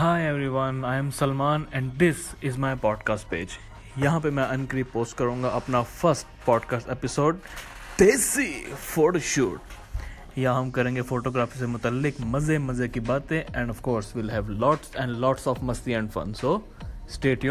high every one I am Salman and this is my podcast page یہاں پہ میں انکری پوسٹ کروں گا اپنا first podcast episode desi photo shoot یہاں ہم کریں گے فوٹوگرافی سے متعلق مزے مزے کی باتیں and of course we'll have lots and lots of مستی اینڈ فن سو اسٹیٹ